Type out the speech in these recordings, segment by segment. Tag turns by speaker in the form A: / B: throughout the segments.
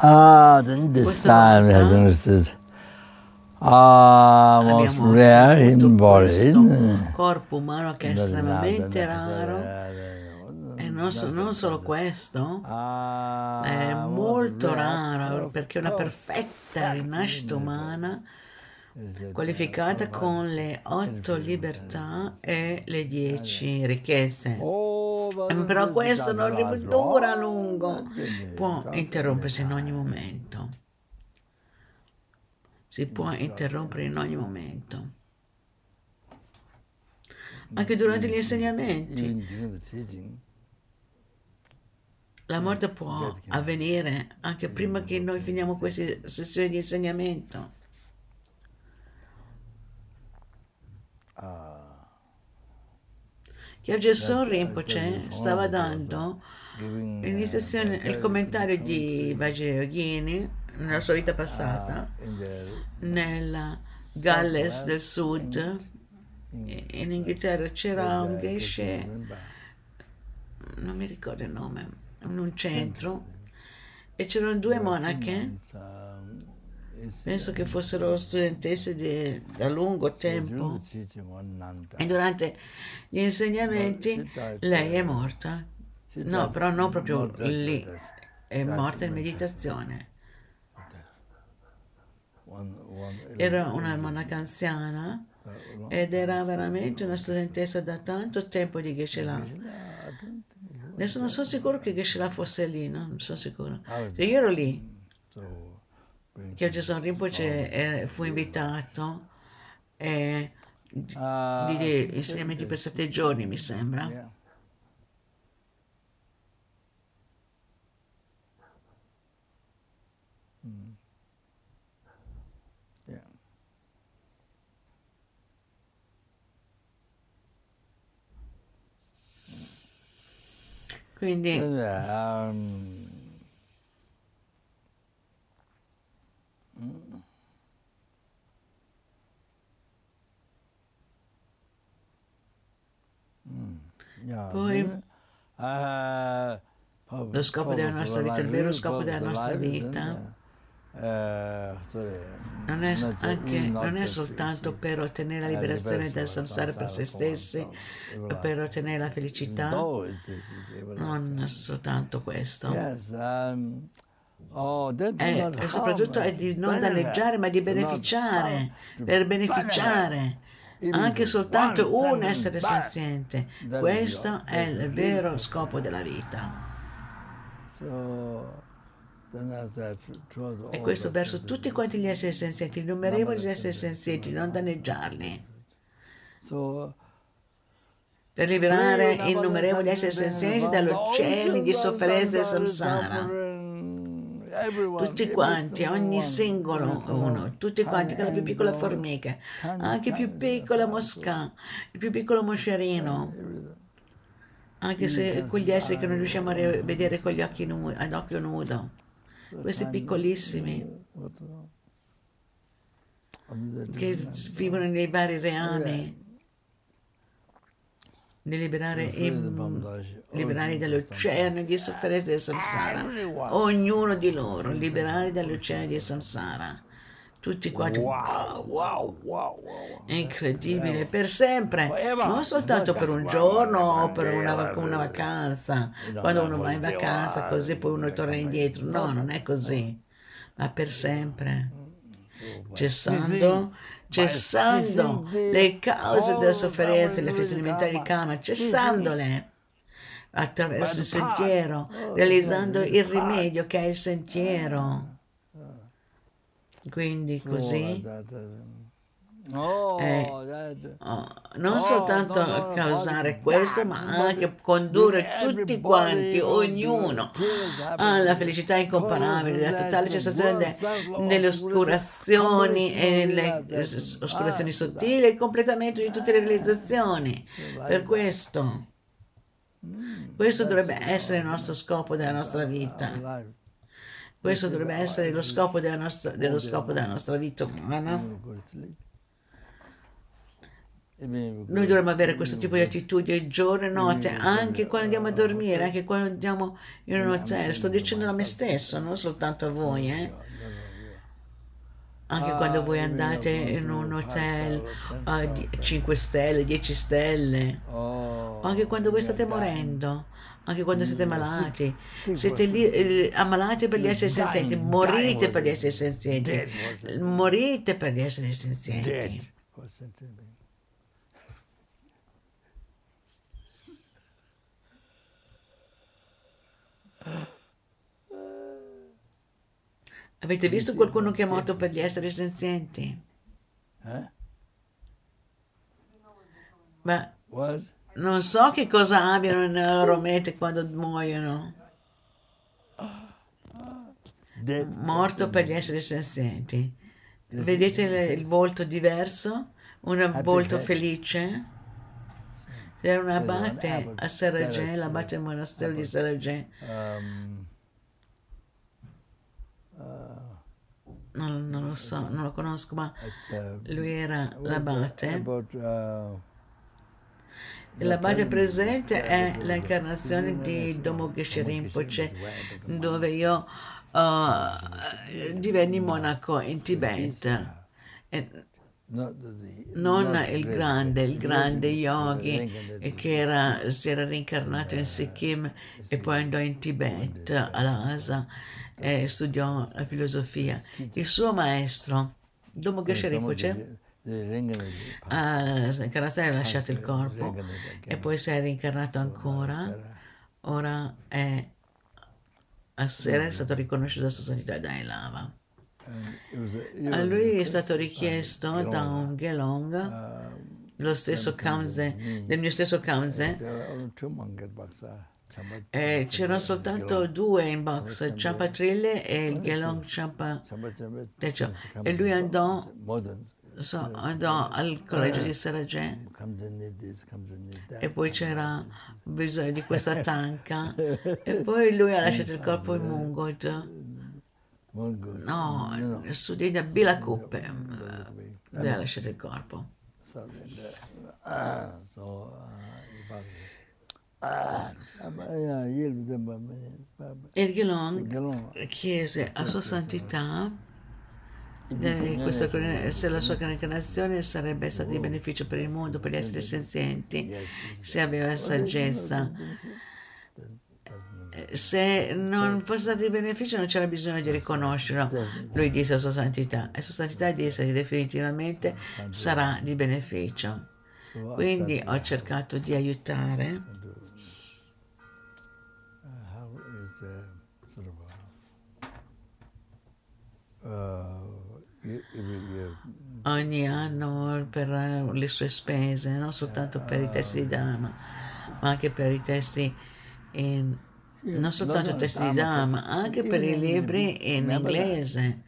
A: Ah, then this time we have understood. Ah, most
B: abbiamo
A: rare in body.
B: corpo umano che è estremamente raro e non, so- non solo questo,
A: Ah,
B: è molto raro perché una perfetta rinascita umana qualificata con le otto libertà e le dieci ricchezze.
A: But
B: Però questo non dura a lungo, può interrompersi in ogni momento. Si può interrompere in ogni momento. Anche durante gli insegnamenti. La morte può avvenire anche prima che noi finiamo queste sessioni di insegnamento. Kyabje Son Rinpoche stava dando l'iniziazione, il commentario di Vajrayogini nella sua vita passata
A: the
B: nella Galles del Sud in Inghilterra c'era un geshe non mi ricordo il nome in un centro. E c'erano due monache penso che fossero studentesse di- da lungo tempo. e durante gli insegnamenti lei è morta. No però non proprio lì. è morta in meditazione.
A: One, one,
B: era una monaca anziana ed era veramente una studentessa da tanto tempo di Geshe-la. Adesso non sono sicuro che Geshe-la fosse lì, no? non sono sicuro. Io ero lì, Gesù Rinpoche eh, fu invitato e di,
A: Ah,
B: di insegnamenti per sette giorni, mi sembra.
A: yeah. Mm. Yeah.
B: Quindi
A: Yeah, um, yeah,
B: Poi-
A: pur-
B: Lo scopo della nostra vita, il vero scopo della nostra vita. non è, anche,
A: not
B: non è soltanto per ottenere la
A: la
B: liberazione dal samsara per se stessi, per ottenere la felicità, non soltanto questo.
A: Um,
B: Eh, e soprattutto è di non danneggiare ma di beneficiare, per beneficiare anche soltanto un essere senziente. Questo è il vero scopo della vita. E questo verso tutti quanti gli esseri senzienti, innumerevoli esseri senzienti, non danneggiarli. Per liberare innumerevoli esseri senzienti dall'oceano di sofferenza del samsara. Tutti quanti, ogni singolo uno, tutti quanti, con la più piccola formica, anche più piccola mosca, il più piccolo moscerino, anche se quegli esseri che non riusciamo a re- vedere con gli occhi nu- ad occhio nudo, questi piccolissimi. che vivono nei vari reami, di liberare, i- liberare dall'oceano di sofferenza del samsara, ognuno di loro, liberare dall'oceano di samsara, tutti quanti,
A: Wow, wow, wow, wow.
B: è incredibile, per sempre, non soltanto per un giorno o per una, una vacanza, quando uno va in vacanza così poi uno torna indietro, no, non è così, ma per sempre, cessando, cessando le cause della sofferenza e le afflizioni mentali di karma, cessandole attraverso il sentiero, realizzando il rimedio che è il sentiero. Quindi così
A: Oh,
B: Eh, oh, non soltanto causare questo, ma anche condurre tutti quanti, ognuno, alla felicità incomparabile, la totale cessazione de- delle oscurazioni e le oscurazioni sottili e il completamento di tutte le realizzazioni. Per questo, questo dovrebbe essere il nostro scopo della nostra vita. Questo dovrebbe essere lo scopo della nostra, dello scopo della nostra vita umana. Noi dovremmo avere questo tipo di attitudine giorno e notte, anche quando andiamo a dormire, anche quando andiamo in un hotel. Sto dicendo a me stesso, non soltanto a voi, eh. Anche quando voi andate in un hotel a 5 stelle, 10 stelle, o anche quando voi state morendo, anche quando siete malati. Siete lì, eh, ammalati per gli esseri senzienti, morite per gli esseri senzienti, morite per gli esseri senzienti. Avete visto qualcuno che è morto per gli esseri senzienti?
A: Eh?
B: Ma non so che cosa abbiano nelle loro mente quando muoiono. Morto per gli esseri senzienti. Vedete il, volto diverso? Un volto felice? C'era un abate a Sarajevo, l'abate del monastero di Sarajevo.
A: Um,
B: non, non, lo so, non lo conosco, ma
A: uh,
B: lui era l'abate.
A: uh,
B: L'abate presente è l'incarnazione di Domo Geshe Rinpoche, dove io uh, divenni monaco in Tibet. E non il grande, il grande yogi che era, si era rincarnato in Sikkim e poi andò in Tibet, a Lhasa, e studiò la filosofia. Il suo maestro, Domo Geshe Rinpoche, ha incarnato lasciato il corpo e poi si è rincarnato ancora. Ora è sera è stato riconosciuto da Sua Santità Dalai Lama. A lui è stato richiesto da un Gelong, lo stesso Kamse, del mio stesso Kamse, e c'erano soltanto due in box, Champa Trille e il Gelong Champa Techo. E lui andò, so, andò al collegio di Sarajevo e poi c'era bisogno di questa tanca. E poi lui ha lasciato il corpo in Mungot. No, su di Bilacuppe lui ha lasciato il corpo. Il Gelong chiese a Sua Santità questa, se la sua reincarnazione sarebbe stata di beneficio per il mondo, per gli esseri senzienti, se aveva saggezza. Se non fosse stato di beneficio non c'era bisogno di riconoscerlo, lui disse a Sua Santità, e Sua Santità disse che definitivamente sarà di beneficio. Quindi ho cercato di aiutare ogni anno per le sue spese, non soltanto per i testi di Dharma, ma anche per i testi in, non soltanto i testi di Dharma, anche per i libri in inglese.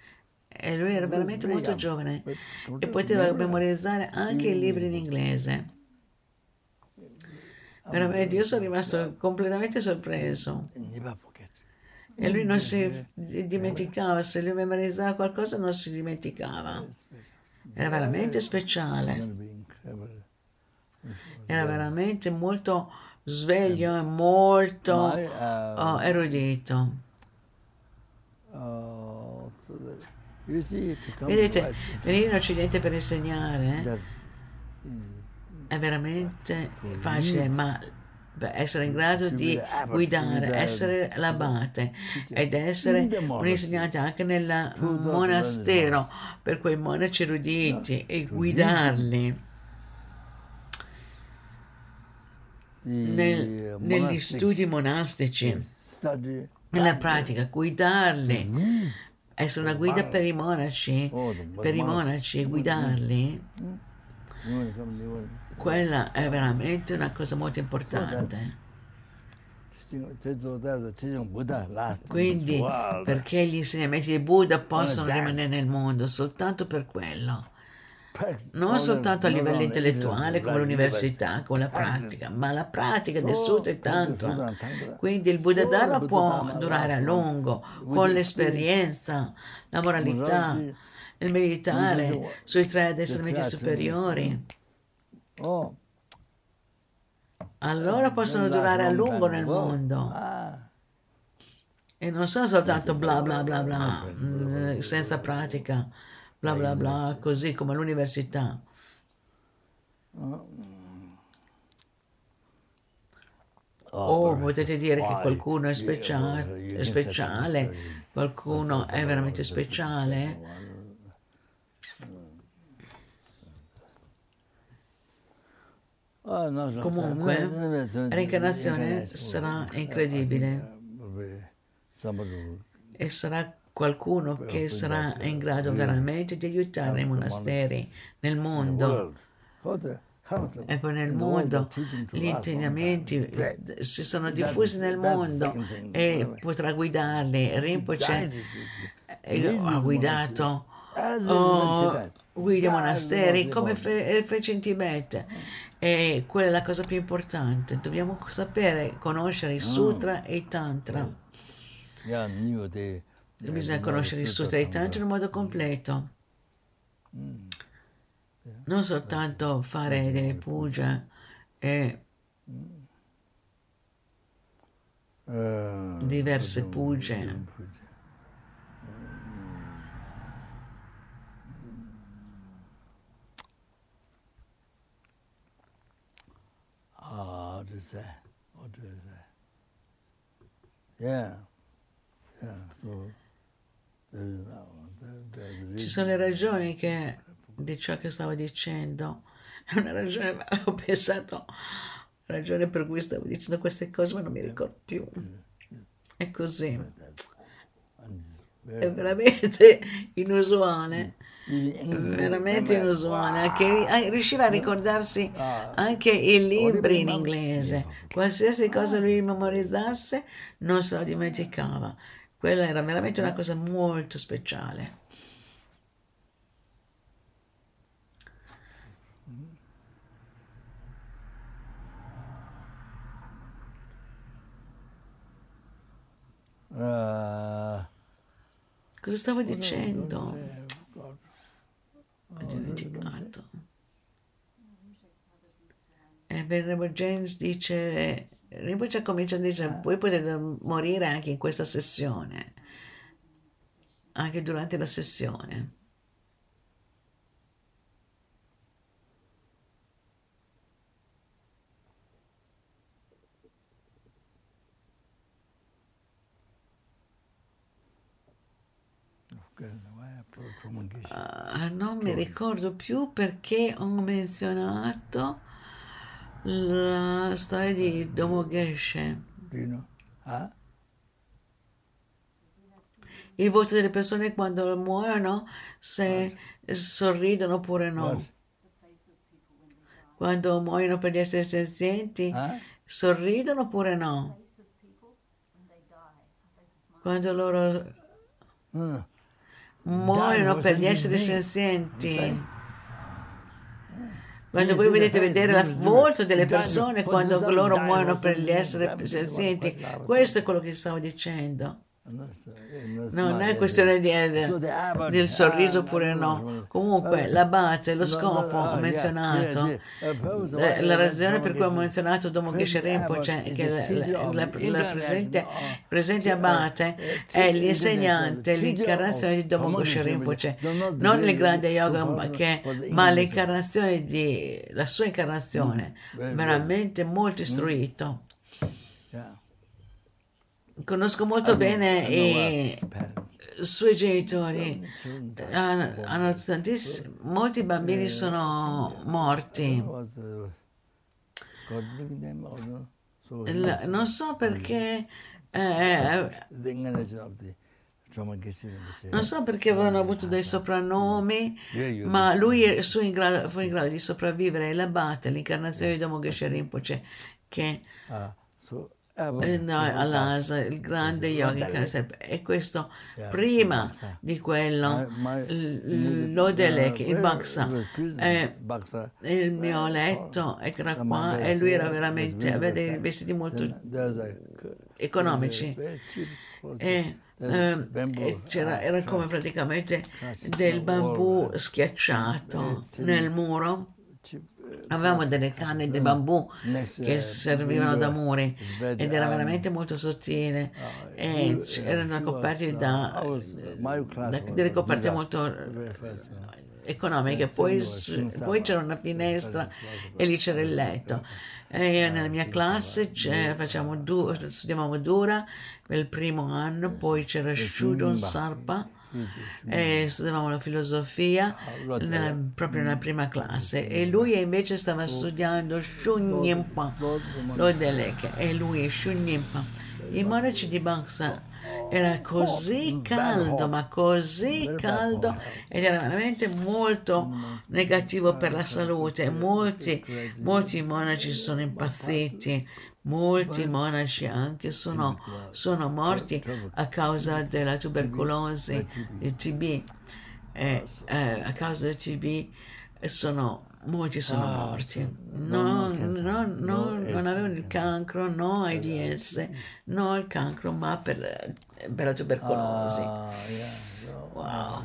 B: E lui era veramente molto giovane e poteva memorizzare anche i libri in inglese. Veramente, io sono rimasto completamente sorpreso. E lui non si dimenticava, se lui memorizzava qualcosa non si dimenticava. Era veramente speciale. Era veramente molto sveglio e molto oh, erudito. Vedete, venire in Occidente per insegnare eh, è veramente facile, ma essere in grado di guidare, essere l'abate ed essere un insegnante anche nel monastero per quei monaci eruditi e guidarli. Nel, negli studi monastici, nella pratica, guidarli, essere una guida per i monaci, per i monaci, guidarli quella è veramente una cosa molto importante. Quindi perché gli insegnamenti di Buddha possono rimanere nel mondo? Soltanto per quello. Non soltanto a livello intellettuale come l'università, come la pratica, ma la pratica del Sutra e Tantra. Quindi il Buddha Dharma può durare a lungo, con l'esperienza, la moralità, il meditare sui tre adestramenti superiori
A: Oh,
B: allora possono durare a lungo nel mondo.
A: ah,
B: E non sono soltanto bla bla bla bla, mm, senza pratica, bla bla bla, così come all'università. O potete dire che qualcuno è speciale, è speciale, qualcuno è veramente speciale.
A: oh, no, so-
B: Comunque, reincarnazione sarà incredibile. e sarà qualcuno che sarà in grado veramente di aiutare i monasteri nel mondo. E poi nel mondo gli insegnamenti eh, si sono diffusi nel mondo e potrà guidarli. Rinpoche eh, ha guidato. oh, guida monasteri come fe- fece in Tibet. E quella è la cosa più importante. Dobbiamo sapere, conoscere i sutra e i tantra. Bisogna conoscere i
A: no
B: sutra e i
A: sutra
B: tantra in modo completo. Non soltanto fare delle puja e
A: Eh,
B: diverse puge.
A: What is that? What is that? Yeah, yeah. So there is that one. There, there is
B: Ci sono le ragioni che, di ciò che stavo dicendo. È una ragione, ho pensato, ragione per cui stavo dicendo queste cose, ma non mi ricordo più. È così. È veramente inusuale. Veramente inusuale. Anche, eh, riusciva a ricordarsi anche i libri in inglese. Qualsiasi cosa lui memorizzasse, non se lo dimenticava. Quella era veramente una cosa molto speciale. Cosa stavo dicendo? Dimenticato. E Venerable James dice, Rinpoche comincia a dire, voi potete morire anche in questa sessione, anche durante la sessione. Ah, non mi ricordo più perché ho menzionato la storia di Domo Geshe.
A: Do you know? Huh?
B: Il voto delle persone quando muoiono, se sorridono oppure no. Quando muoiono per gli esseri senzienti,
A: Huh?
B: sorridono oppure no. Quando loro
A: no.
B: Muoiono per gli esseri senzienti. Quando voi vedete vedere il volto delle persone quando loro muoiono per gli esseri senzienti, questo è quello che stavo dicendo. Non è questione di- del sorriso oppure no. Comunque, l'abate, lo scopo, ho menzionato. La, la ragione per cui ho menzionato Domo Geshe Rinpoche è che la, la- la presente, presente abate è l'insegnante, l'incarnazione di Domo Geshe Rinpoche. Non il grande yoga, che- ma l'incarnazione di, la sua incarnazione. Veramente molto istruito. Conosco molto bene i
A: Parents.
B: suoi genitori. Hanno, hanno tantissimi, molti bambini sono morti. Non so perché, eh, non so perché avevano avuto dei soprannomi, ma lui in, grado, fu in grado di sopravvivere. L'abate, l'incarnazione di Domo Geshe Rinpoche, che
A: Ah,
B: eh,
A: ever
B: no, all'Asa, il grande yogi, e questo prima di quello, l'Odelek, il Baksa, eh,
A: Baksa.
B: il mio letto era qua e lui era veramente, aveva dei vestiti molto economici. E, ehm, e c'era, era come praticamente del bambù schiacciato nel muro Avevamo delle canne di bambù che servivano da muri ed era veramente molto sottile. E erano coperti da, da delle coperte molto economiche. Poi, poi c'era una finestra e lì c'era il letto. E nella mia classe du- studiavamo Dura per il primo anno, poi c'era Shudon Sarpa e studiavamo la filosofia nella, proprio nella prima classe. E lui invece stava studiando Shunyimpa, Lodeleke e lui Shunyimpa. I monaci di Bangsa era così caldo, ma così caldo ed era veramente molto negativo per la salute. Molti, molti monaci sono impazziti, molti monaci anche sono, sono morti a causa della tubercolosi, il TB. Eh, eh, a causa del TB sono molti sono ah, morti. No, no, no, non avevano il cancro, no AIDS, no il cancro, ma per, per la tubercolosi. Ah, wow.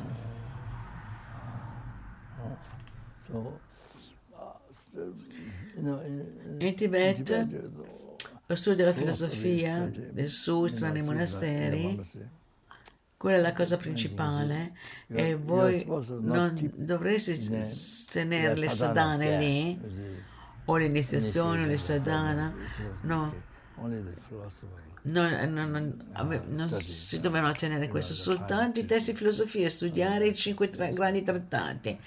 B: In Tibet, lo studio della filosofia, del sutra nei monasteri, quella è la cosa principale e voi non dovreste tenere le sadhane lì o l'iniziazione o le sadhana. no. non, non, non, non, si dovevano tenere questo, soltanto i testi di filosofia, studiare i cinque tra, grandi trattati.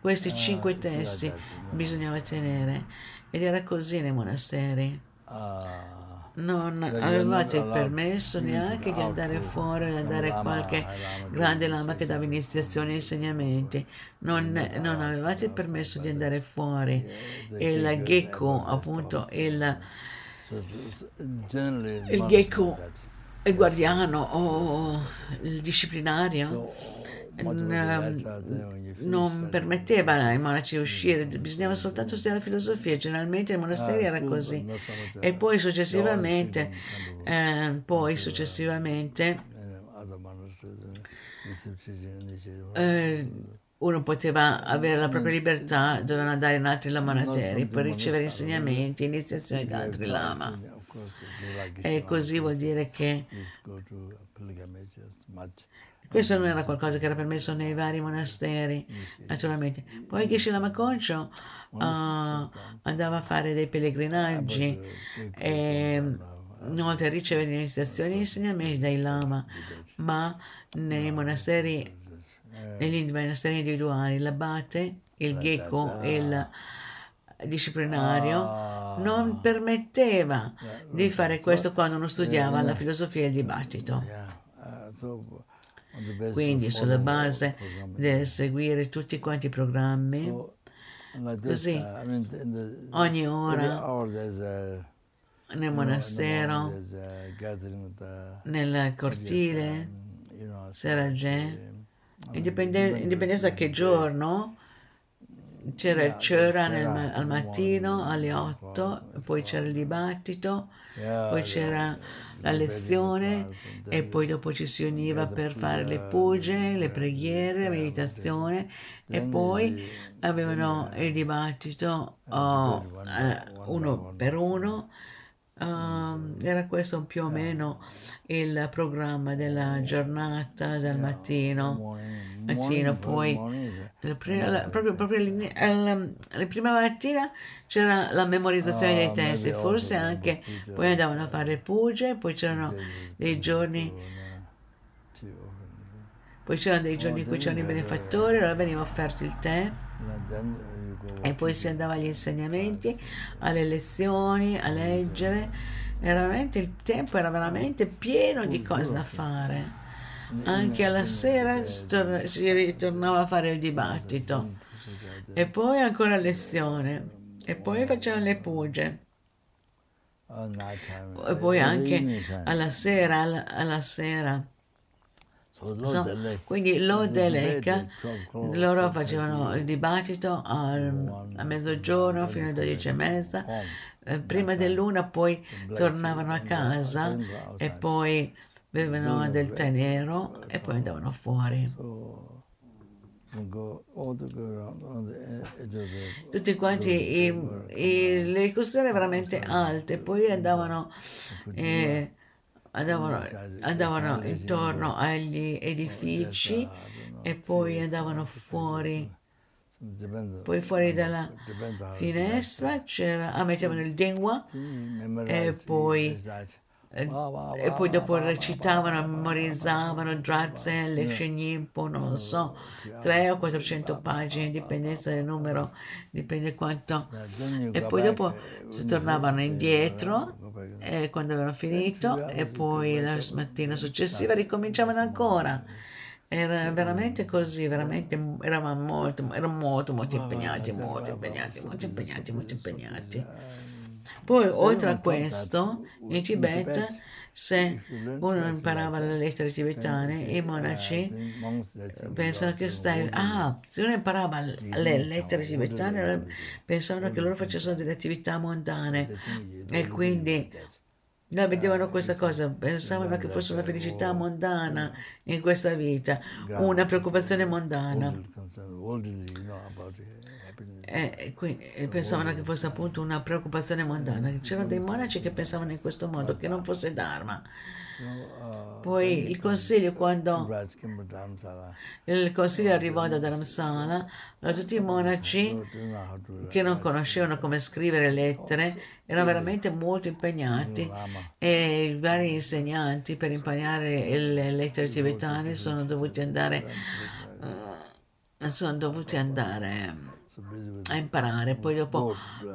B: Questi cinque testi bisognava tenere. Ed era così nei monasteri non avevate il permesso neanche di andare fuori, di andare a qualche grande lama che dava iniziazioni e insegnamenti. Non, non, avevate il permesso di andare fuori. Il gecko, appunto, il, il gecko, il guardiano o il disciplinario non permetteva ai monaci di uscire, bisognava soltanto studiare filosofia, generalmente nei monasteri era così. E poi successivamente, eh, poi successivamente eh, uno poteva avere la propria libertà, doveva andare in altri lamanateri per ricevere insegnamenti, iniziazioni da altri lama. E così vuol dire che questo non era qualcosa che era permesso nei vari monasteri, naturalmente. Poi Geshe Lama Concio uh, andava a fare dei pellegrinaggi e inoltre ricevere iniziazioni e insegnamenti dai lama, ma nei monasteri, negli monasteri individuali, l'abate, il gecko e il disciplinario non permetteva di fare questo quando uno studiava la filosofia e il dibattito. Quindi sulla base del seguire tutti quanti i programmi, così ogni ora nel monastero, nel cortile, sera c'è, indipendenza che giorno, c'era il cera al mattino alle 8, poi c'era il dibattito, poi c'era la lezione e poi dopo ci si univa per fare le puge, le preghiere, la meditazione e poi avevano il dibattito oh, uno per uno. Uh, era questo più o meno il programma della giornata del mattino, mattino poi prima, proprio, proprio la prima mattina c'era la memorizzazione dei ah, testi, forse anche poi andavano a fare puge, poi c'erano dei giorni poi c'erano dei giorni in cui c'erano i benefattori, allora veniva offerto il tè e poi si andava agli insegnamenti, alle lezioni, a leggere. Era veramente, il tempo era veramente pieno di cose da fare. Anche alla sera si ritornava a fare il dibattito. E poi ancora lezione. E poi facevano le puge. E poi anche alla sera, alla sera. So, quindi l'Odeleka, loro facevano il dibattito al, a mezzogiorno fino alle dodici e mezza, eh, prima dell'una poi tornavano a casa e poi bevevano del tè nero e poi andavano fuori. tutti quanti i, i, le costiere veramente alte, poi andavano, eh, andavano, andavano intorno agli edifici e poi andavano fuori. Poi fuori dalla finestra c'era, ah, mettevano il dengua e poi e poi dopo recitavano, memorizzavano Drazel, Shenimpo, non lo so, 3 o 400 pagine, dipendenza del numero, dipende quanto. E poi dopo si tornavano indietro e quando avevano finito e poi la mattina successiva ricominciavano ancora. Era veramente così, veramente eravamo molto, eravamo molto, molto impegnati, molto impegnati, molto impegnati, molto impegnati. Poi, oltre a questo, in Tibet, se uno imparava le lettere tibetane, i monaci pensano che stai... Ah, se uno imparava le lettere tibetane, pensavano che loro facessero delle attività mondane e quindi No, vedevano questa cosa, pensavano che fosse una felicità mondana in questa vita, una preoccupazione mondana. E, quindi, pensavano che fosse appunto una preoccupazione mondana. C'erano dei monaci che pensavano in questo modo, che non fosse Dharma. Poi il consiglio, quando il consiglio arrivò da Dharamsala, allora tutti i monaci che non conoscevano come scrivere lettere erano veramente molto impegnati e i vari insegnanti per imparare le lettere tibetane sono dovuti andare, sono dovuti andare a imparare, poi dopo uh,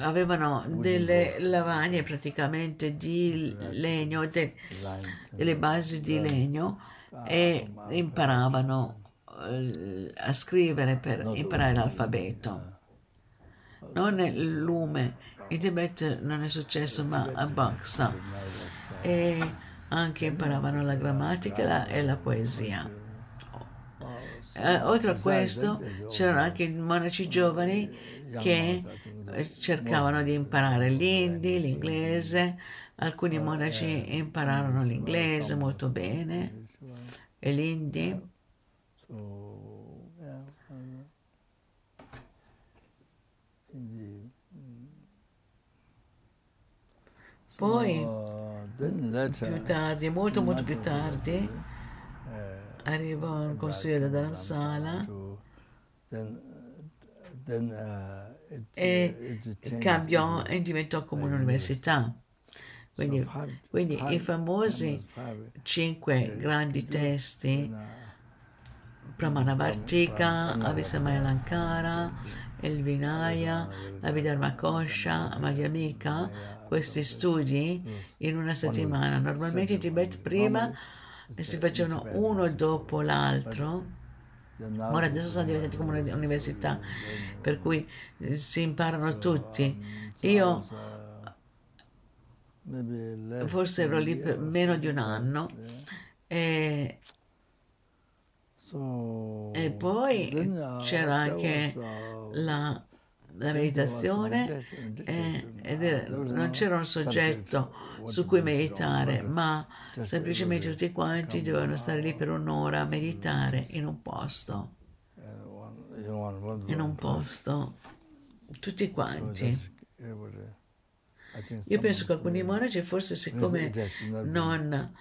B: avevano delle lavagne praticamente di legno, de, delle basi di legno e imparavano uh, a scrivere per imparare l'alfabeto. Non il lume, in Tibet non è successo, ma a Baksa. E anche imparavano la grammatica e la poesia. Eh, oltre a questo c'erano anche i monaci giovani che cercavano di imparare l'indi, l'inglese, alcuni monaci impararono l'inglese molto bene. E l'indi. Poi, più tardi, molto molto più tardi, arrivò un consiglio da Dharamsala e cambiò e diventò come un'università. Quindi, quindi i famosi cinque grandi testi, Pramanavartika, Avisamaya Lankara, il Vinaya, la Vidharmakosha, Madhyamika, questi studi in una settimana. Normalmente in Tibet prima e si facevano uno dopo l'altro. Ora adesso sono diventati come un'università, per cui eh, si imparano tutti. Io forse ero lì per meno di un anno. E, e poi c'era anche la la meditazione eh, è, non c'era un soggetto su cui meditare, ma semplicemente tutti quanti dovevano stare lì per un'ora a meditare in un posto. In un posto, tutti quanti. Io penso che alcuni monaci, forse siccome non,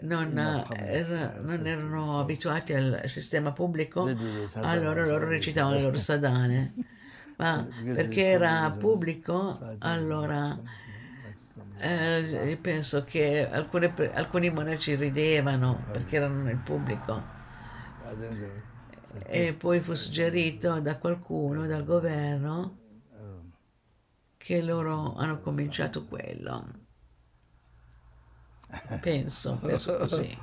B: non, era, non, erano abituati al sistema pubblico, allora loro recitavano le loro sadane ma perché era pubblico, allora eh, penso che alcune, alcuni monaci ridevano perché erano nel pubblico. E poi fu suggerito da qualcuno, dal governo, che loro hanno cominciato quello. Penso, penso così.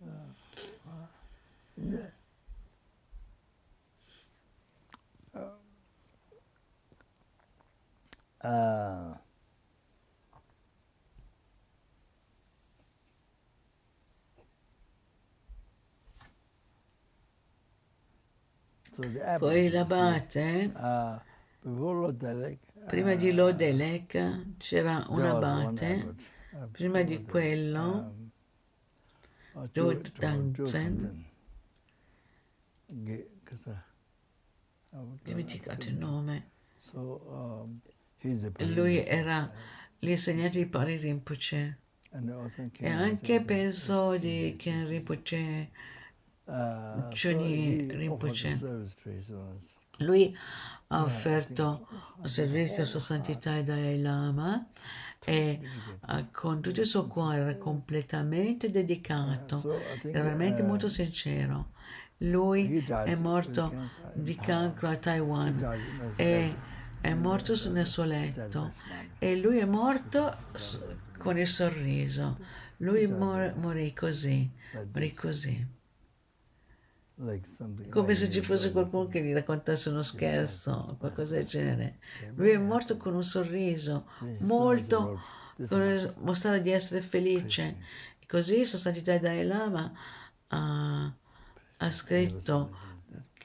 B: Yeah. Uh, Poi l'abate, uh, prima di Lodelek c'era un abate, prima di quello Joe Tangzen. Dimenticato il nome.
A: um,
B: Lui era l'insegnante di Pari Rinpoche. E anche penso di Ken Rinpoche,
A: uh,
B: Chuni Rinpoche. Lui ha offerto servizio a Sua Santità Dalai Lama e con tutto il suo cuore era completamente dedicato, era veramente molto sincero. Lui è morto di cancro a Taiwan. E è morto nel suo letto. e lui è morto con il sorriso. Lui mor- morì così, morì così. Come se ci fosse qualcuno che gli raccontasse uno scherzo o qualcosa del genere. Lui è morto con un sorriso, molto, mostrava di essere felice. Così Sua Santità Dalai Lama ha, ha scritto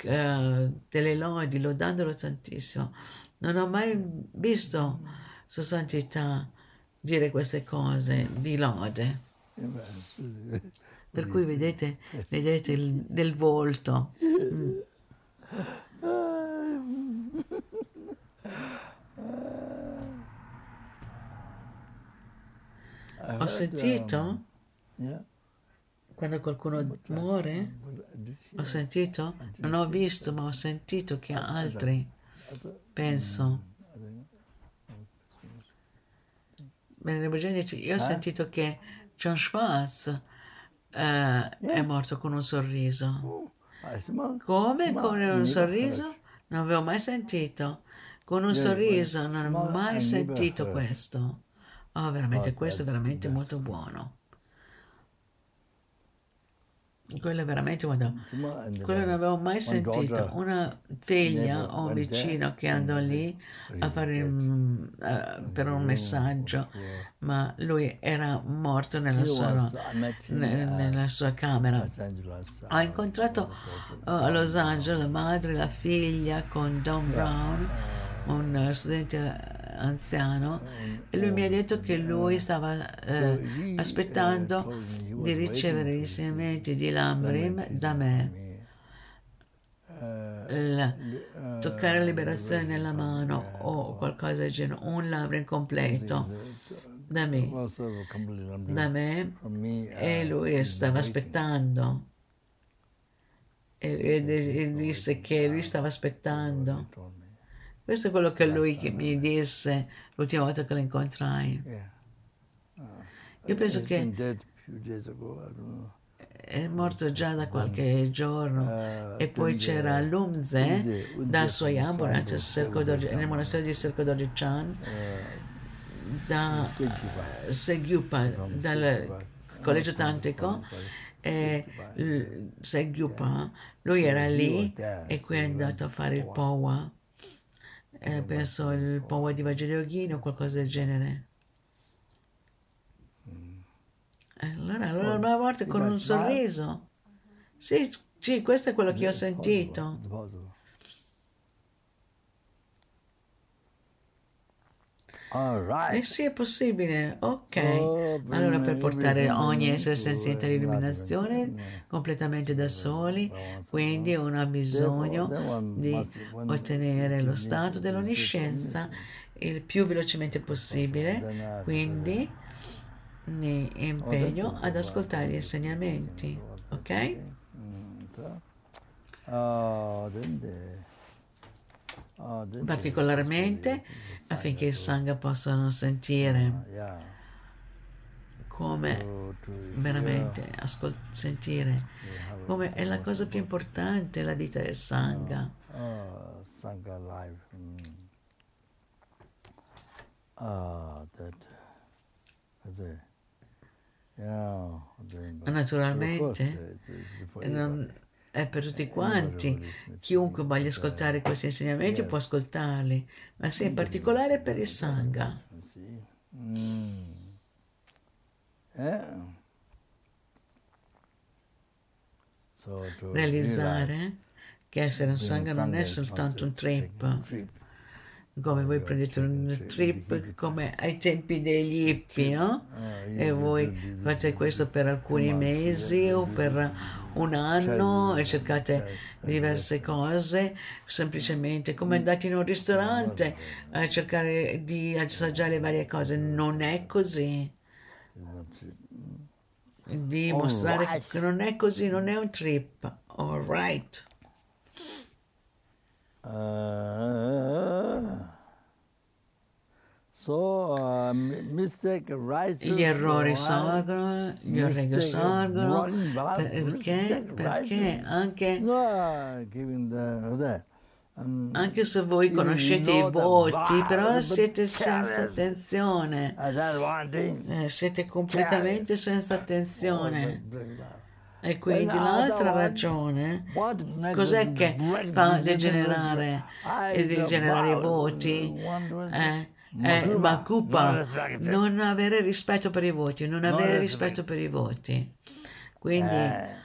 B: uh, delle lodi lodandolo tantissimo. Non ho mai visto Sua Santità dire queste cose di lode. Per cui vedete, vedete il, del volto. Mm. Ho sentito quando qualcuno muore, ho sentito, non ho visto, ma ho sentito che altri, penso, Bene, dice, io ho sentito che John Schwartz uh, è morto con un sorriso. Come? con un sorriso? Non avevo mai sentito. Con un sorriso non ho mai sentito questo. Oh, veramente, questo è veramente molto buono. Quello è veramente quando quello non avevo mai sentito. Una figlia o un vicino che andò lì a fare uh, per un messaggio, ma lui era morto nella sua, ne, nella sua camera. Ho incontrato uh, a Los Angeles la madre la figlia con Don Brown, un studente anziano e lui mi ha detto che lui stava eh, aspettando di ricevere gli insegnamenti di Lambrim da me. La, toccare liberazione nella mano o qualcosa del genere, un Lambrim completo da me, da me e lui stava aspettando. E disse che lui stava aspettando questo è quello che lui mi disse l'ultima volta che lo incontrai. Io penso che è morto già da qualche giorno. E poi c'era Lumze da Soyambo nel monastero di Serco Dorichan da Segupa dal collegio tantrico e Segupa lui era lì e qui è andato a fare il Powa eh, penso il Power di Vangelo o qualcosa del genere. Allora, allora una volta con un sorriso. Sì, sì, questo è quello che ho sentito. Eh sì, è possibile. Ok. Allora, per portare ogni essere senziente all'illuminazione completamente da soli, quindi uno ha bisogno di ottenere lo stato dell'onniscienza il più velocemente possibile, quindi mi impegno ad ascoltare gli insegnamenti. Ok? Particolarmente affinché il Sangha possano sentire. Come veramente ascol- sentire. Come è la cosa più importante la vita del Sangha.
A: Sangha life. Ah, that.
B: Naturalmente non, è per tutti quanti. Chiunque voglia ascoltare questi insegnamenti può ascoltarli, ma sì, in particolare per il Sangha. Realizzare che essere un Sangha non è soltanto un trip, come voi prendete un trip come ai tempi degli hippie, no? E voi fate questo per alcuni mesi o per un anno e cercate diverse cose, semplicemente come andate in un ristorante a cercare di assaggiare varie cose. Non è così. Dimostrare che non è così, non è un trip. All right.
A: Uh,
B: gli errori sorgono, gli errori sorgono, perché? Perché anche, um, anche se voi conoscete i voti, però siete senza attenzione, eh, siete completamente senza attenzione. E quindi l'altra ragione, cos'è che fa degenerare, degenerare i voti? Eh, eh, Makupa, non avere rispetto per i voti, non avere rispetto per i voti. Quindi eh.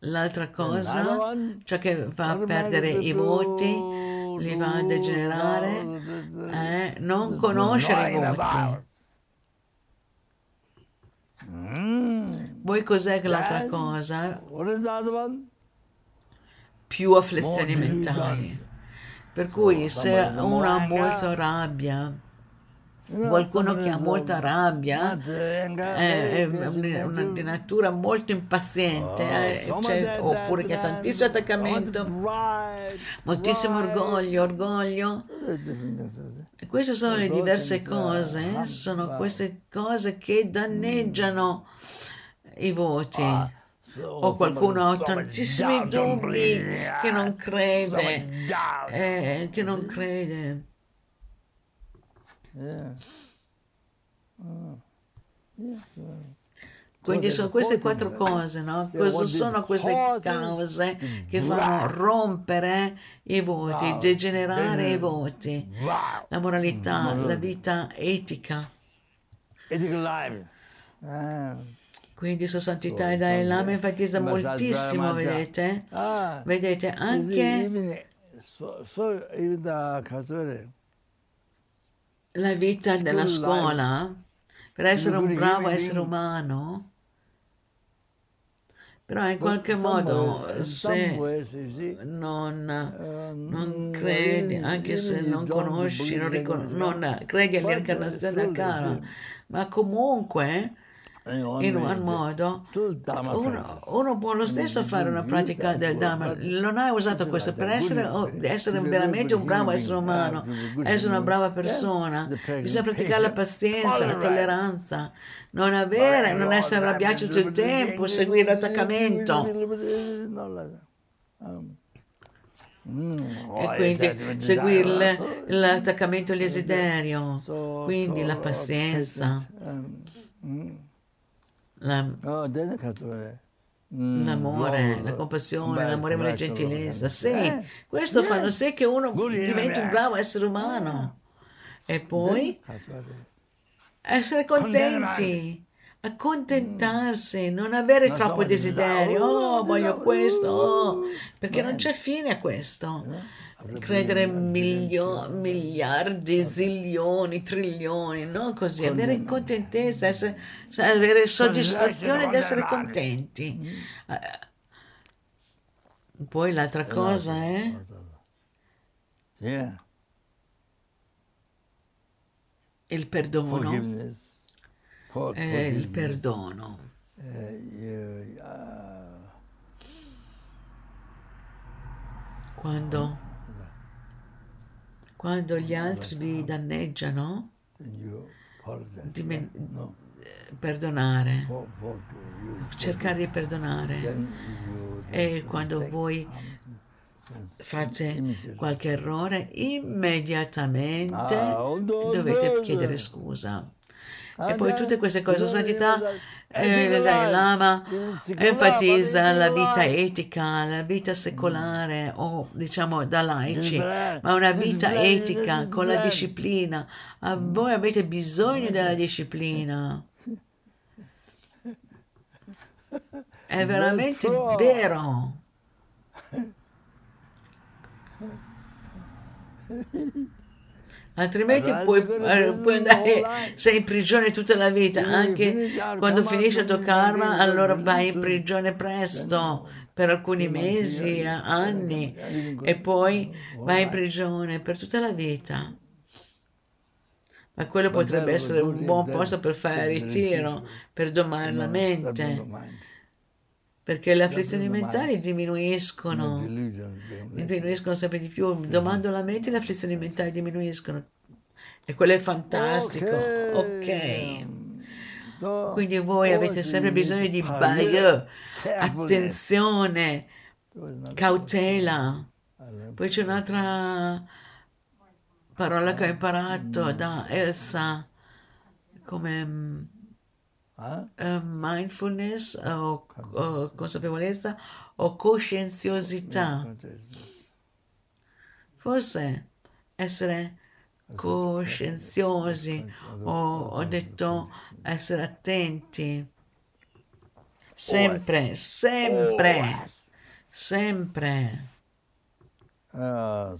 B: l'altra cosa, ciò che fa perdere i voti, li va a degenerare, è eh, non conoscere i voti. Mm. Voi cos'è che l'altra cosa? Più afflizioni mentali. Per cui se uno ha molta rabbia, qualcuno che ha molta rabbia, è, una, di natura molto impaziente, oh, eh, cioè, oppure che ha tantissimo attaccamento, moltissimo orgoglio, orgoglio. E queste sono le diverse cose, sono queste cose che danneggiano i voti. Ah, o qualcuno ha tantissimi dubbi che non crede, eh, che non crede. Quindi sono queste quattro cose, no? Cosa sono queste cause che fanno rompere i voti, degenerare i voti, la moralità, la vita etica. Quindi Sua Santità e Dalai Lama enfatizza moltissimo, vedete? Vedete, anche la vita della scuola, per essere un bravo essere umano, però in qualche modo se non, eh, non credi, anche se non conosci, non, ricon- non credi all'incarnazione a cara, ma comunque in un modo, uno, uno, può lo stesso fare una pratica del Dhamma. Non hai usato questo per essere, essere veramente un bravo essere umano, essere una brava persona. Bisogna praticare la pazienza, la tolleranza, non avere, non essere arrabbiati tutto il tempo, seguire l'attaccamento. E quindi seguire l'attaccamento al desiderio, quindi la pazienza. La, oh, mm, l'amore, la compassione, l'amorevole gentilezza. Sì, eh, questo fanno sì che uno diventi un bravo essere umano. E poi essere contenti, accontentarsi, non avere troppo desiderio. Oh, voglio questo, oh, perché non c'è fine a questo credere milio- miliardi, zilioni, trilioni, non così, avere contentezza, essere, avere soddisfazione di essere contenti. Eh, poi l'altra cosa è... Eh? Il perdono. Eh, il perdono. Quando quando gli altri vi danneggiano, dimen- perdonare, cercare di perdonare. E quando voi fate qualche errore, immediatamente ah, dovete chiedere scusa. E poi tutte queste cose, santità, eh, Dalai Lama enfatizza la vita etica, la vita secolare o diciamo da laici, ma una vita etica con la disciplina. A voi avete bisogno della disciplina. È veramente vero. altrimenti puoi, eh, puoi, andare, sei in prigione tutta la vita, anche quando finisce il tuo karma, allora vai in prigione presto per alcuni mesi, anni, e poi vai in prigione per tutta la vita. Ma quello potrebbe essere un buon posto per fare ritiro, per domare la mente, perché le afflizioni mentali diminuiscono, diminuiscono sempre di più. Domando la mente, le afflizioni mentali diminuiscono. E quello è fantastico. Ok. Quindi voi avete sempre bisogno di baio, attenzione, cautela. Poi c'è un'altra parola che ho imparato da Elsa come uh, mindfulness o, o consapevolezza o coscienziosità. Forse essere coscienziosi o ho detto essere attenti. Sempre, sempre, sempre. Uh,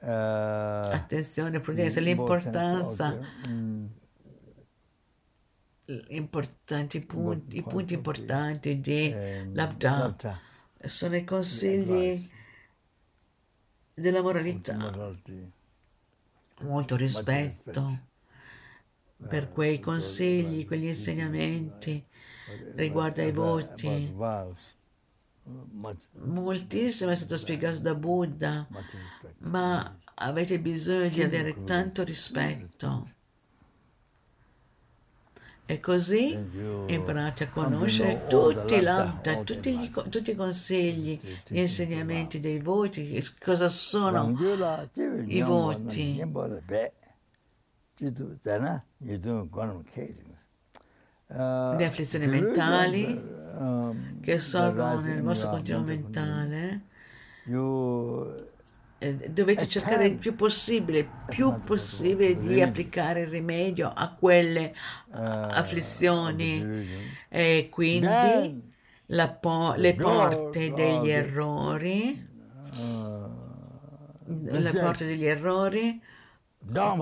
B: Attenzione, prudenza, l'importanza, mm. importanti punti, i punti importanti di ehm, Labda sono i consigli della moralità. Molto rispetto per eh, quei consigli, quegli insegnamenti riguardo ai voti Moltissimo è stato spiegato da Buddha, ma avete bisogno di avere tanto rispetto. E così imparate a conoscere tutti, l'anta, tutti, gli, tutti i consigli, gli insegnamenti dei voti, cosa sono i voti. Le afflizioni mentali, um, che sorgono nel vostro continuo mentale, eh, dovete cercare il più possibile, più possibile di applicare il rimedio a quelle afflizioni. e quindi po- le porte degli errori, uh, le porte degli errori.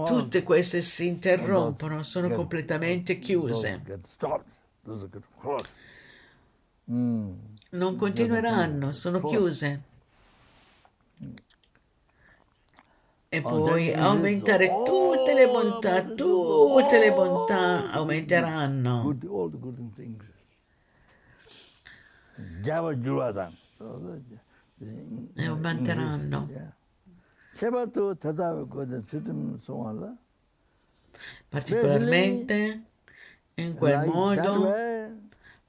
B: Tutte queste si interrompono, sono completamente chiuse. Mm. Non continueranno, sono chiuse. E oh, poi aumentare tutte le bontà, tutte le bontà aumenteranno. E aumenteranno. Particolarmente in quel modo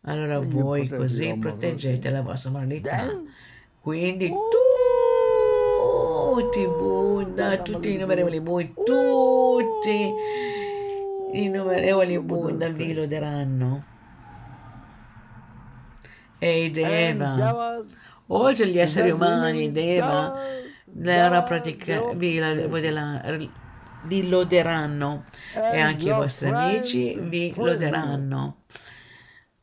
B: allora voi così proteggete la vostra moralità. Quindi tutti Buddha, tutti i innumerevoli Buddha, tutti i innumerevoli Buddha vi loderanno. E i Deva, oltre agli esseri umani, Deva, la pratica, vi, vi, vi loderanno. E anche i vostri amici vi loderanno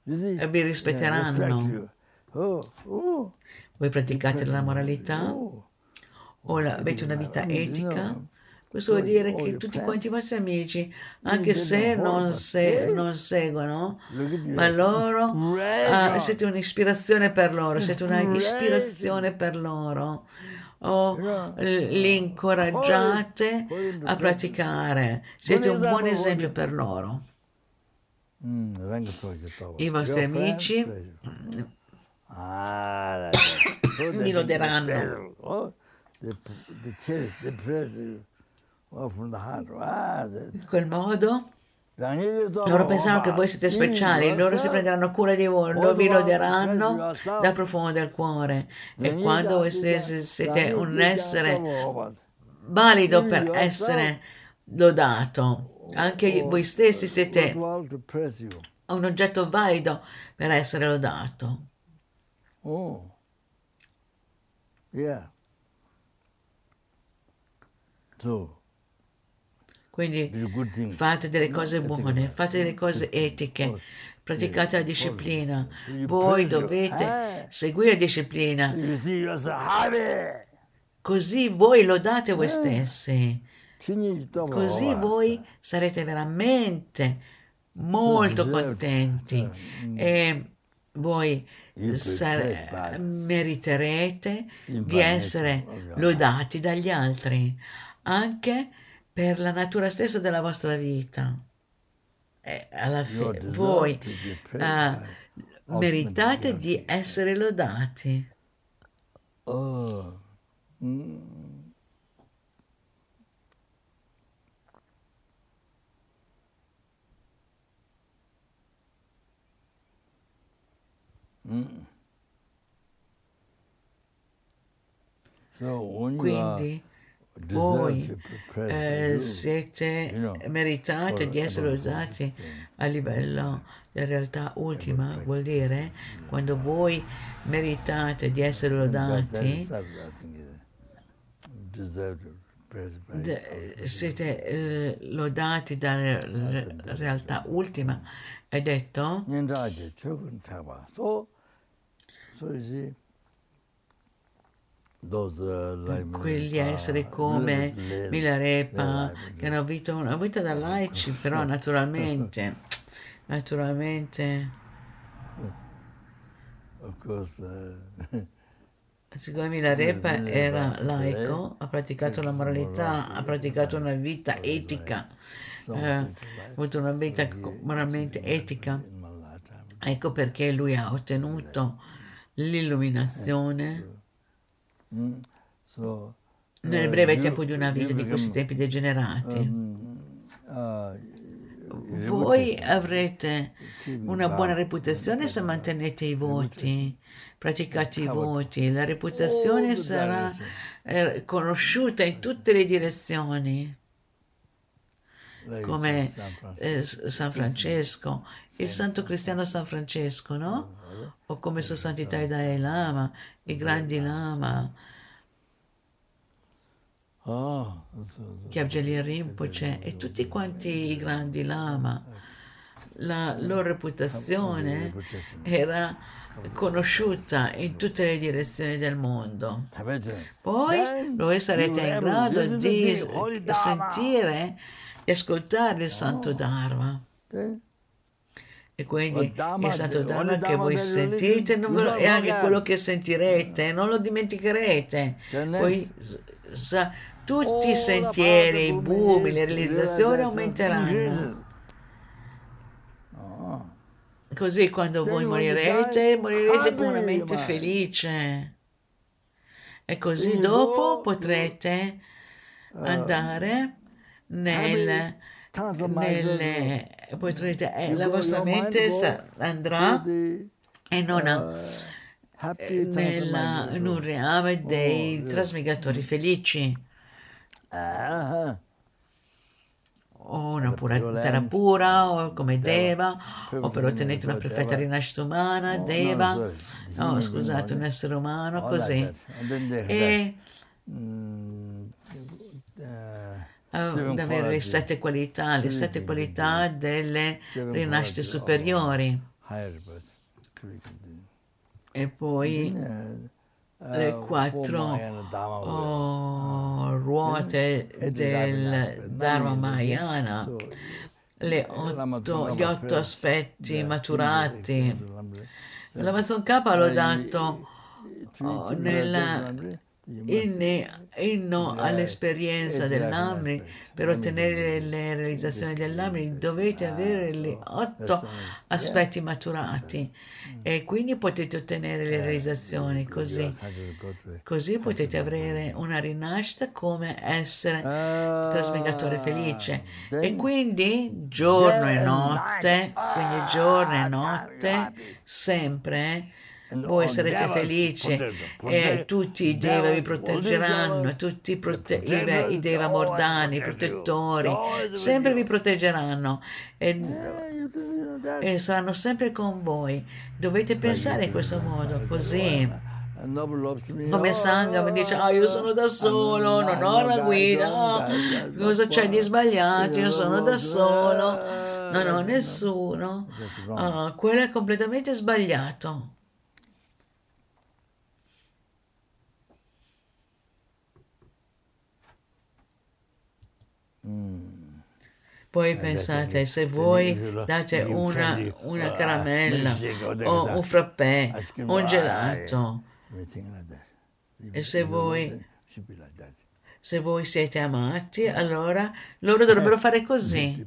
B: e vi rispetteranno. Oh, oh. Voi praticate la moralità oh. o avete una vita etica? Questo vuol dire che tutti quanti i vostri amici, anche se non, se, non seguono, ma loro uh, siete un'ispirazione per loro, siete un'ispirazione per loro o li incoraggiate a praticare, siete un buon esempio per loro. Mm, I vostri amici? Ah, mi loderanno. In quel modo? Loro pensano che voi siete speciali, loro si prenderanno cura di voi, loro vi loderanno dal profumo del cuore. E quando voi siete un essere valido per essere lodato, anche voi stessi siete un oggetto valido per essere lodato. Oh, yeah. So, Quindi fate delle cose buone, fate delle cose etiche, praticate la disciplina. Voi dovete seguire la disciplina. così voi lodate voi stessi. Così voi sarete veramente molto contenti e voi sare- meriterete di essere lodati dagli altri, anche per la natura stessa della vostra vita. E alla fine voi uh, meritate di essere lodati. Oh. Mm. Quindi voi eh, siete meritate di essere usati a livello della realtà ultima, vuol dire quando voi meritate di essere lodati, siete eh, lodati dalla realtà ultima, è detto Uh, quegli esseri come Milarepa che hanno avuto una vita da laici però naturalmente naturalmente. Uh, siccome Milarepa era laico ha praticato la moralità ha praticato una vita etica eh, ha avuto una vita moralmente etica. ecco perché lui ha ottenuto l'illuminazione. Mm. So, nel breve tempo di una vita di questi tempi degenerati. Um, uh, voi avrete una buona reputazione se mantenete i voti, praticate i voti. La reputazione oh, sarà eh, conosciuta in tutte le direzioni. Come eh, San Francesco, il santo cristiano San Francesco, no? O come Sua Santità i Dalai Lama, i grandi Lama, Kyabjali Rinpoche e tutti quanti i grandi Lama. La loro reputazione era conosciuta in tutte le direzioni del mondo. Poi voi sarete in grado di sentire e ascoltare il Santo Dharma. E quindi il Santo Dharma che voi sentite lo, è anche quello che sentirete, non lo dimenticherete. Poi sa, tutti i sentieri, i boom, le realizzazioni aumenteranno. Così quando voi morirete, morirete con una mente felice. E così dopo potrete andare nel, nelle, potrete, eh, la vostra mente andrà e non ha, eh, nella, in un reame dei oh, trasmigratori felici. O una pura, terra pura, o come Deva, o per ottenere una perfetta rinascita umana, Deva, no, scusate, un essere umano, così. E ad avere le sette qualità, le sette qualità delle rinascite superiori. E poi le eh, quattro oh, ruote del Dharma Mahayana, le otto, gli otto aspetti maturati. L'Amazon K l'ho dato oh, nella inno all'esperienza dell'Amri, per ottenere le realizzazioni dell'Amri dovete avere gli otto aspetti maturati. E quindi potete ottenere le realizzazioni così. Così potete avere una rinascita come essere trasmigatore felice. E quindi giorno e notte, quindi giorno e notte, sempre voi sarete felici e tutti i Deva vi proteggeranno, tutti i, prote- i, i Deva Mordani, i protettori, sempre vi proteggeranno. E, e saranno sempre con voi. Dovete pensare in questo modo, così. come Sangha mi dice ah io sono da solo non ho la guida. cosa c'è di sbagliato? Io sono da solo non ho nessuno. Uh, quello è completamente sbagliato Poi pensate, se voi date una, una caramella o un frappè, un gelato, e se voi, se voi siete amati, allora loro dovrebbero fare così.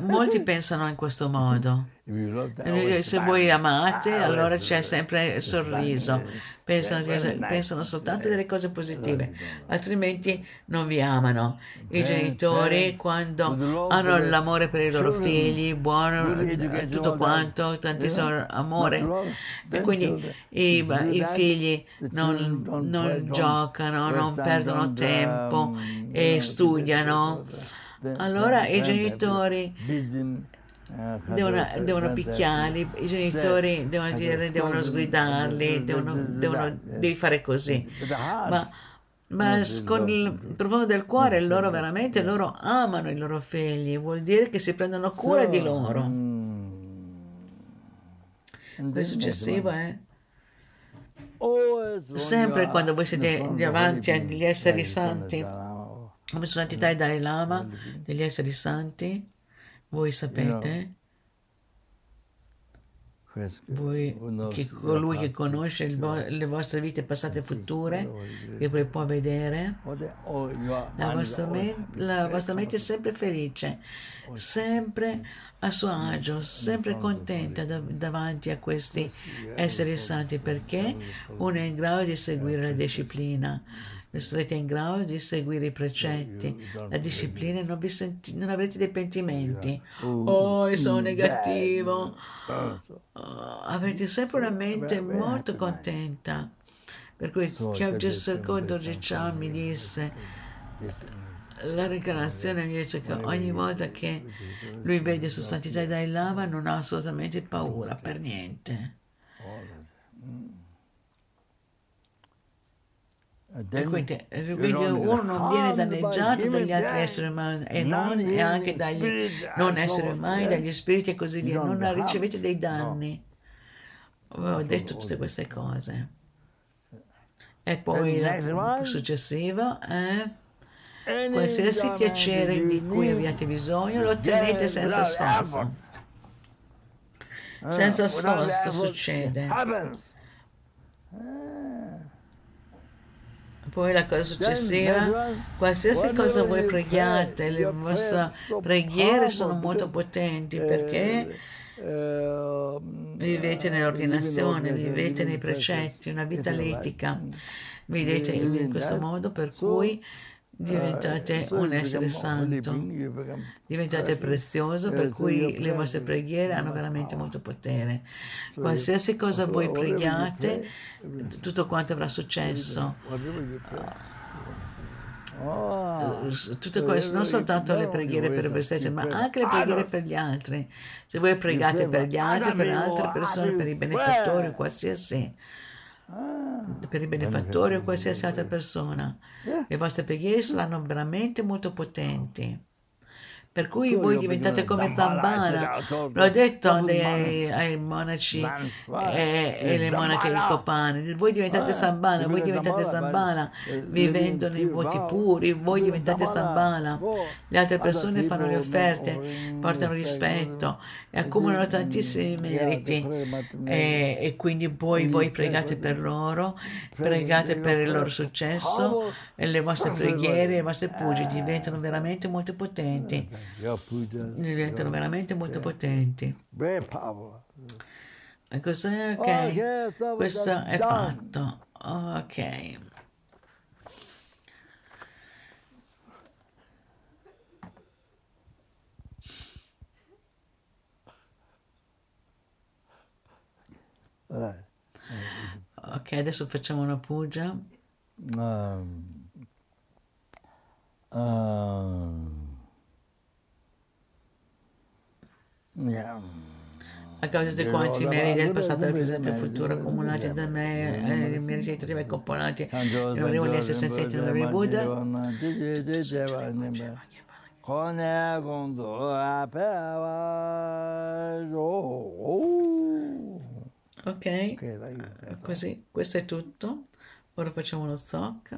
B: Molti pensano in questo modo. Se voi amate, allora c'è sempre il sorriso. Pensano, pensano soltanto delle cose positive, altrimenti non vi amano. I genitori, quando hanno l'amore per i loro figli, buono, tutto quanto, tantissimo amore, e quindi i, i figli non, non giocano, non perdono tempo e studiano. allora i genitori devono, devono picchiarli, i genitori devono, dire, devono sgridarli, devono, devono, devi fare così. Ma, ma con il profondo del cuore loro veramente loro amano i loro figli, vuol dire che si prendono cura di loro. Il successivo è sempre quando voi siete davanti agli esseri santi. come santità e Dalai Lama, degli esseri santi, voi sapete, voi, che colui che conosce vo le vostre vite passate e future, che poi può vedere, la vostra, la vostra mente è sempre felice, sempre a suo agio, sempre contenta dav davanti a questi esseri santi, perché uno è in grado di seguire la disciplina sarete in grado di seguire i precetti, la disciplina non, vi senti, non avrete dei pentimenti. Oh, sono negativo. Oh, avete sempre una mente molto contenta. Per cui Kyabja Sarkondo Chan mi disse, la reincarnazione mi dice che ogni volta che lui vede su Santità e Dalai Lama non ha assolutamente paura per niente. E quindi, quindi uno non viene danneggiato dagli altri esseri umani e, non, e anche dagli non esseri umani, dagli spiriti e così via. Non ricevete dei danni. Ho detto tutte queste cose. E poi il successivo è qualsiasi piacere di cui abbiate bisogno lo ottenete senza sforzo. Senza sforzo succede. Poi la cosa successiva, qualsiasi cosa voi preghiate, le vostre preghiere sono molto potenti perché vivete nell'ordinazione, vivete nei precetti, una vita litica, vivete in questo modo per cui diventate un essere santo, diventate prezioso, per cui le vostre preghiere hanno veramente molto potere. Qualsiasi cosa voi preghiate, tutto quanto avrà successo. Tutte queste, non soltanto le preghiere per voi stessi, ma anche le preghiere per gli altri. Se voi pregate per gli altri, per altre persone, per i benefattori qualsiasi per i benefattori o qualsiasi altra persona. Le vostre preghiere saranno veramente molto potenti. Per cui voi diventate come Zambala. L'ho detto ai, ai monaci e, e le monache di Copani. Voi diventate Zambala, voi diventate Zambala vivendo nei voti puri, voi diventate Zambala. Le altre persone fanno le offerte, portano rispetto e accumulano tantissimi meriti. E, e quindi poi voi pregate per loro, pregate per il loro successo e le vostre preghiere, le vostre pugie diventano veramente molto potenti diventano veramente molto potenti. E cos'è? Ok, questo è fatto. Ok. Ok, adesso facciamo una puja. Um, um. A causa dei quanti meriti del passato, del presente e del futuro accumulati da me, i meriti attivi accumulati, innumerevoli esseri senzienti, innumerevoli Buddha, Ok, così, questo è tutto. Ora facciamo lo stock.